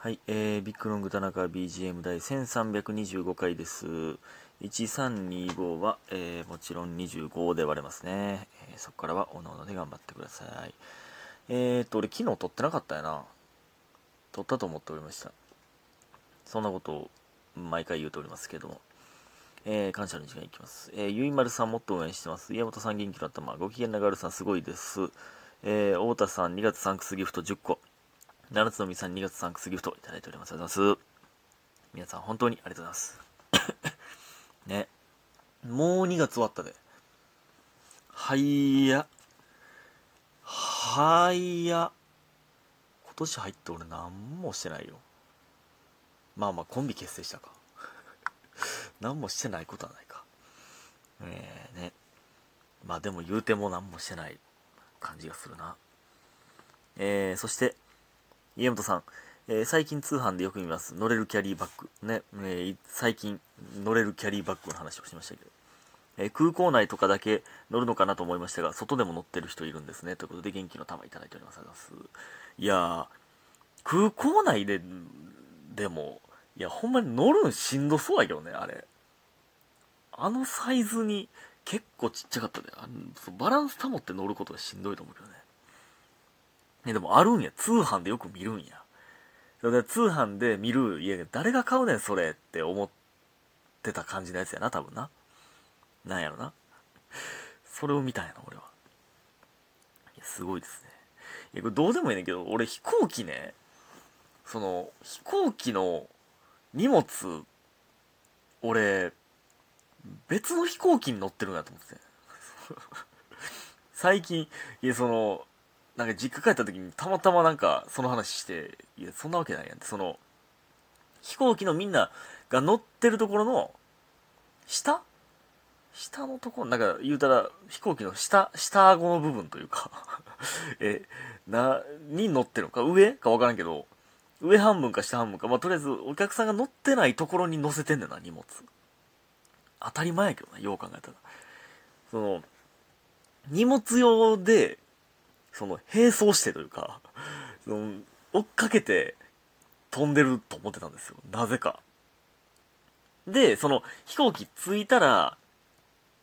はい、えー、ビッグロング田中 BGM 第1325回です。1325は、えー、もちろん25で割れますね。えーそこからはおのおので頑張ってください。えーと、俺昨日撮ってなかったやな。撮ったと思っておりました。そんなことを毎回言うておりますけども。えー、感謝の時間いきます。えー、ゆいまるさんもっと応援してます。家元さん元気の頭。ご機嫌ながるさんすごいです。えー、太田さん2月サンクスギフト10個。七つのみさん2月サンクスギフトいただいております。ありがとうございます。皆さん本当にありがとうございます。ね。もう2月終わったで。はいや。はいや。今年入って俺何もしてないよ。まあまあコンビ結成したか。何もしてないことはないか。えー、ね。まあでも言うても何もしてない感じがするな。えー、そして、家元さん、えー最近通販でよく見ます。乗れるキャリーバッグ。ね、えー最近乗れるキャリーバッグの話をしましたけど。え空港内とかだけ乗るのかなと思いましたが、外でも乗ってる人いるんですね。ということで元気の玉いただいております。い。や、空港内で、でも、いや、ほんまに乗るんしんどそうやけどね、あれ。あのサイズに結構ちっちゃかったで、あのバランス保って乗ることがしんどいと思うけどね。ね、でもあるんや。通販でよく見るんや。それで通販で見る家で誰が買うねんそれって思ってた感じのやつやな、多分な。なんやろな。それを見たんやな、俺は。いや、すごいですね。いや、これどうでもいいねんけど、俺飛行機ね、その、飛行機の荷物、俺、別の飛行機に乗ってるんやと思ってて。最近、いや、その、なんか実家帰った時にたまたまなんかその話して、いや、そんなわけないやんって、その、飛行機のみんなが乗ってるところの、下？下のとこ？ろ、なんか言うたら飛行機の下、下顎の部分というか、え、な、に乗ってるのか？上？かわからんけど、上半分か下半分か、まあ、とりあえずお客さんが乗ってないところに乗せてんねんな、荷物。当たり前やけどな、よう考えたら。その、荷物用で、その、並走してというか、その、追っかけて飛んでると思ってたんですよ。なぜか。で、その、飛行機着いたら、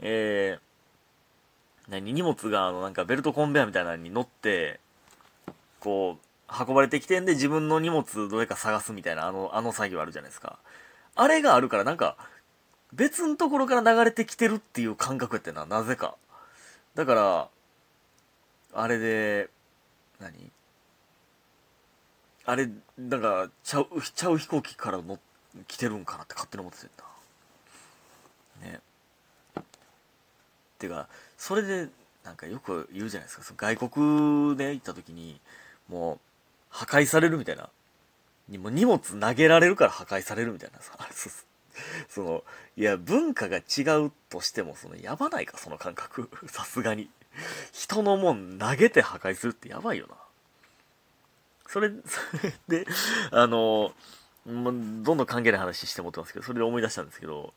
えー、何、荷物があの、なんかベルトコンベヤーみたいなのに乗って、こう、運ばれてきてんで自分の荷物どれか探すみたいな、あの、あの作業あるじゃないですか。あれがあるからなんか、別のところから流れてきてるっていう感覚ってんな、なぜか。だから、あれで、何？あれ、なんか、ちゃう、ちゃう飛行機から乗っ来てるんかなって勝手に思ってた。ね。てか、それで、なんかよく言うじゃないですか。その外国で行った時に、もう、破壊されるみたいな。にも荷物投げられるから破壊されるみたいなさ。そうそう その、いや、文化が違うとしても、その、やばないか、その感覚。さすがに。人のもん投げて破壊するってやばいよな。それ、で、あの、どんどん関係ない話してもってますけど、それで思い出したんですけど、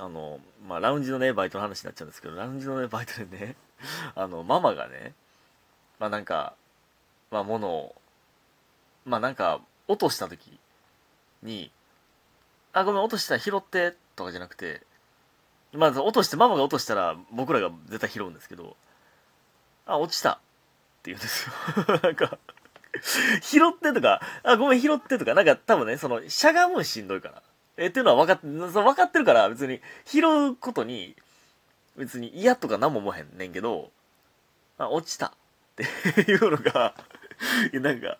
あの、まあ、ラウンジのね、バイトの話になっちゃうんですけど、ラウンジのね、バイトでね、あの、ママがね、まあ、なんか、まあ、物を、まあ、なんか、落とした時に、あ、ごめん、落としたら拾って、とかじゃなくて、まず落として、ママが落としたら僕らが絶対拾うんですけど、あ、落ちたって言うんですよ。なんか、拾ってとか、あ、ごめん、拾ってとか、なんか多分ね、その、しゃがむしんどいから。え、っていうのは分かって、そ分かってるから、別に、拾うことに、別に嫌とか何も思わへんねんけど、あ、落ちたっていうのが、なんか、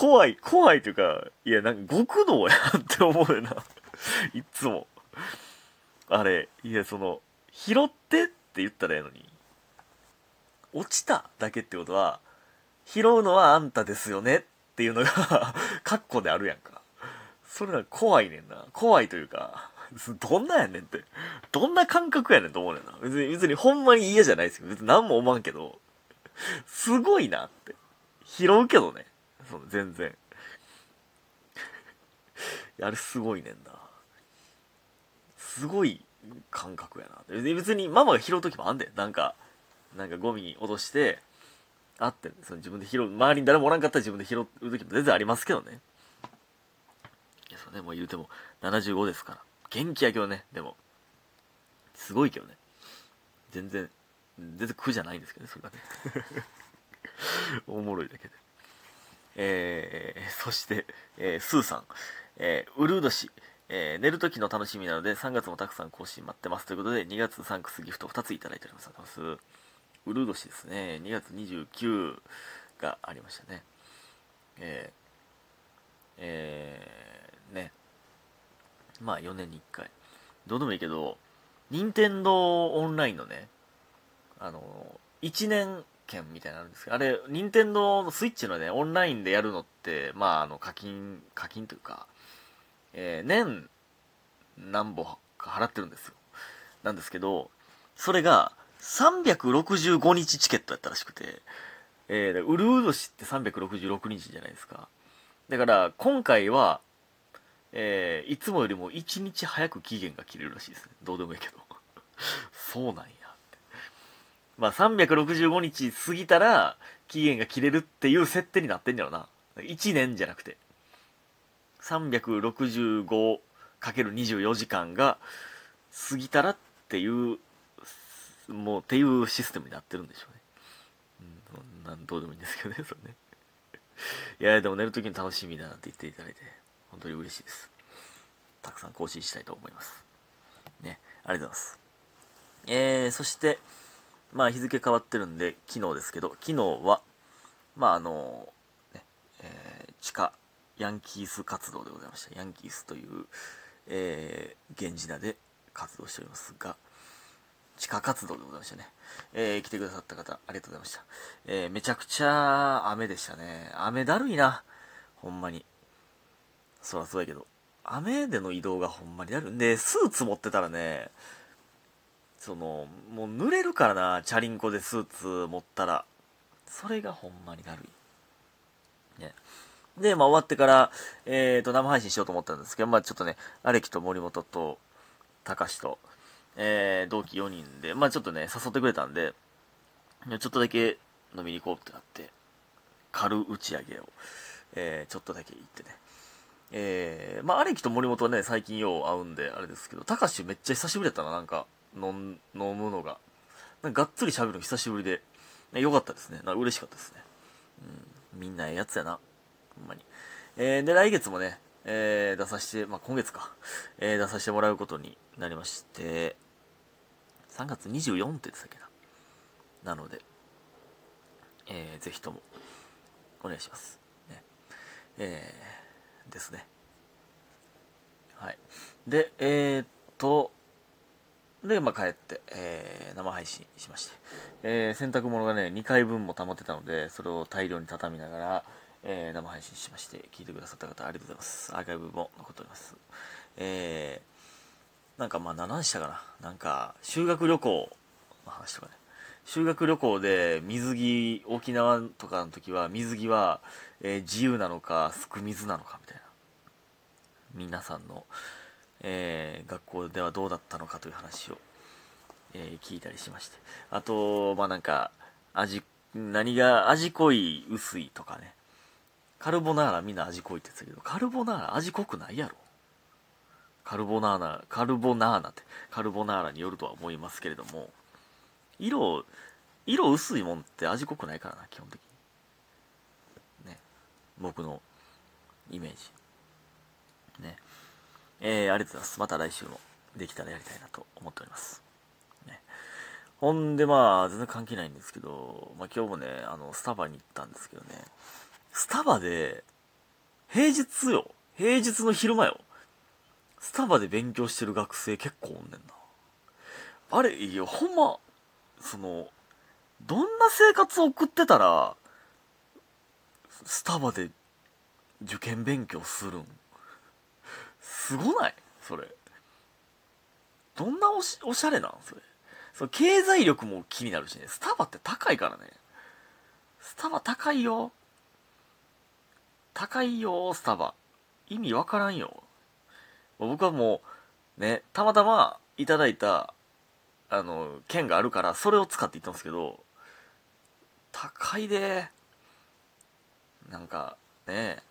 怖い、怖いというか、いや、なんか極道やって思うよな。いつも。あれ、いや、その、拾ってって言ったらええのに、落ちただけってことは、拾うのはあんたですよねっていうのが、カッコであるやんか。それが怖いねんな。怖いというか、どんなんやねんって。どんな感覚やねんと思うねんな。別に、別にほんまに嫌じゃないですけど、別に何も思わんけど、すごいなって。拾うけどね。その全然。あれすごいねんな。すごい感覚やな。別に別にママが拾う時もあんで。なんか、なんかゴミに落として、あって、その自分で拾う、周りに誰もおらんかったら自分で拾う時も全然ありますけどね。いやそうねもう言うても75ですから元気やけどねでもすごいけどね全然全然苦じゃないんですけどねそれがね おもろいだけでえー、そして、えー、スーさん、えー、ウルード氏、えー、寝る時の楽しみなので3月もたくさん更新待ってます。ということで2月サンクスギフト2ついただいております。ありがとうございますウルード氏ですね。2月29がありましたね。えー、えー、ね。まあ4年に1回。どうでもいいけど任天堂オンラインのねあの1年券みたいなのあるんですけど、あれ、任天堂のスイッチのね、オンラインでやるのって、まあ、あの、課金、課金というか、えー、年、何本か払ってるんですよ。なんですけど、それが、365日チケットやったらしくて、えー、ウルウド氏って366日じゃないですか。だから、今回は、えー、いつもよりも1日早く期限が切れるらしいですね。どうでもいいけど。そうなんや。まあ、365日過ぎたら期限が切れるっていう設定になってんだろうな。1年じゃなくて。365×24 時間が過ぎたらっていう、もうっていうシステムになってるんでしょうね。うん、なんどうでもいいんですけどね、それね。いや、でも寝るときに楽しみだなって言っていただいて、本当に嬉しいです。たくさん更新したいと思います。ね、ありがとうございます。えー、そして、まあ日付変わってるんで、昨日ですけど、昨日は、まああの、ね、えー、地下ヤンキース活動でございました。ヤンキースという、えー、源氏名で活動しておりますが、地下活動でございましたね。えー、来てくださった方、ありがとうございました。えー、めちゃくちゃ雨でしたね。雨だるいな。ほんまに。そらそうやけど。雨での移動がほんまにだるい。で、スーツ持ってたらね、その、もう濡れるからな、チャリンコでスーツ持ったら。それがほんまにだるい。ね。で、まあ終わってから、えっ、ー、と、生配信しようと思ったんですけど、まあちょっとね、アレキと森本と、たかしと、えー、同期4人で、まあちょっとね、誘ってくれたんで、ちょっとだけ飲みに行こうってなって、軽打ち上げを、えー、ちょっとだけ行ってね。えー、まあ、アレキと森本はね、最近よう会うんで、あれですけど、たかしめっちゃ久しぶりだったな、なんか。飲飲むのが。がっつり喋るの久しぶりで、よかったですね。な嬉しかったですね。うん、みんなええやつやな。ほんまに。えー、で、来月もね、えー、出させて、まあ、今月か、えー、出させてもらうことになりまして、3月24って言ってたっけな。なので、えー、ぜひとも、お願いします。ね。えー、ですね。はい。で、えー、っと、で、まあ、帰って、えー、生配信しまして、えー、洗濯物がね、2回分も溜まってたので、それを大量に畳みながら、えー、生配信しまして、聞いてくださった方、ありがとうございます。アーカイブも残っております。えー、なんかまあ、何したかな。なんか、修学旅行の話とかね。修学旅行で水着、沖縄とかの時は、水着は、えー、自由なのか、すく水なのか、みたいな。皆さんの、えー、学校ではどうだったのかという話を、えー、聞いたりしまして。あと、まあなんか、味、何が味濃い、薄いとかね。カルボナーラみんな味濃いって言ってたけど、カルボナーラ味濃くないやろ。カルボナーラ、カルボナーラって、カルボナーラによるとは思いますけれども、色、色薄いもんって味濃くないからな、基本的に。ね。僕のイメージ。ね。えー、ありがとうございます。また来週もできたらやりたいなと思っております。ね、ほんで、まあ、全然関係ないんですけど、まあ今日もね、あの、スタバに行ったんですけどね、スタバで、平日よ。平日の昼間よ。スタバで勉強してる学生結構おんねんな。あれ、いや、ほんま、その、どんな生活を送ってたら、スタバで受験勉強するんすごない？それ。どんなおしおしゃれなん？それ。その経済力も気になるしね。スタバって高いからね。スタバ高いよ。高いよ、スタバ。意味わからんよ。僕はもう、ね、たまたまいただいた、あの、券があるから、それを使って行ったんですけど、高いで。なんか、ね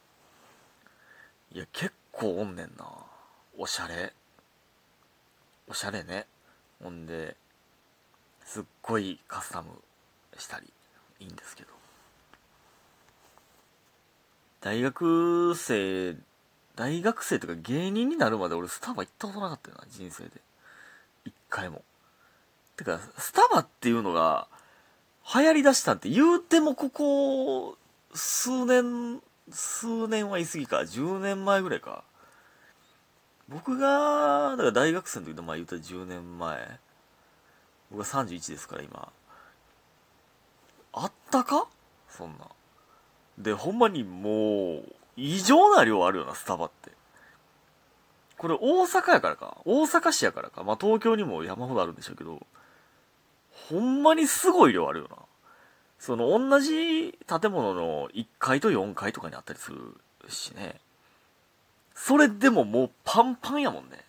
いや、結構おんねんなおしゃれ。おしゃれね。ほんですっごいカスタムしたりいいんですけど。大学生大学生とか芸人になるまで俺スタバ行ったことなかったよな人生で。一回も。てかスタバっていうのが流行りだしたって言うてもここ数年数年は言い過ぎか。10年前ぐらいか。僕がだから大学生の時のまあ言うたら10年前。僕は31ですから今。あったか？そんな。でほんまにもう異常な量あるよなスタバって。これ大阪やからか。大阪市やからか。まあ東京にも山ほどあるんでしょうけど。ほんまにすごい量あるよな。その同じ建物の1階と4階とかにあったりするしね。それでももうパンパンやもんね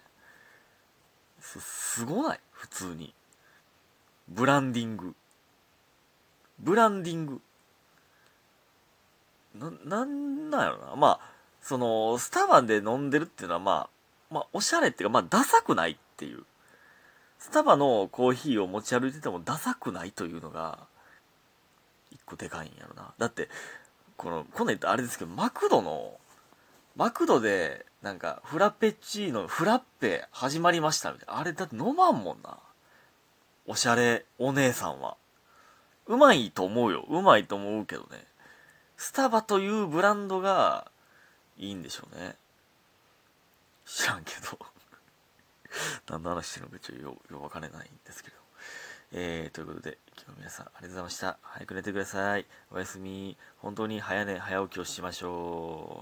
すすごない？普通にブランディングブランディングな、なんなんやろな。まあ、その、スタバで飲んでるっていうのは、まあ、まあ、おしゃれっていうか、まあ、ダサくないっていう。スタバのコーヒーを持ち歩いててもダサくないというのが、一個でかいんやろな。だって、この、こんなん言ったらあれですけど、マクドの、マクドで、なんか、フラペチーノ、フラッペ始まりましたみたいな。あれだって飲まんもんな。おしゃれお姉さんは。うまいと思うよ。うまいと思うけどね。スタバというブランドがいいんでしょうね。知らんけど 何の話してるのかちょっとよ、よわかれないんですけど。えー、ということで、今日皆さんありがとうございました。早く寝てください。おやすみ。本当に早寝、早起きをしましょう。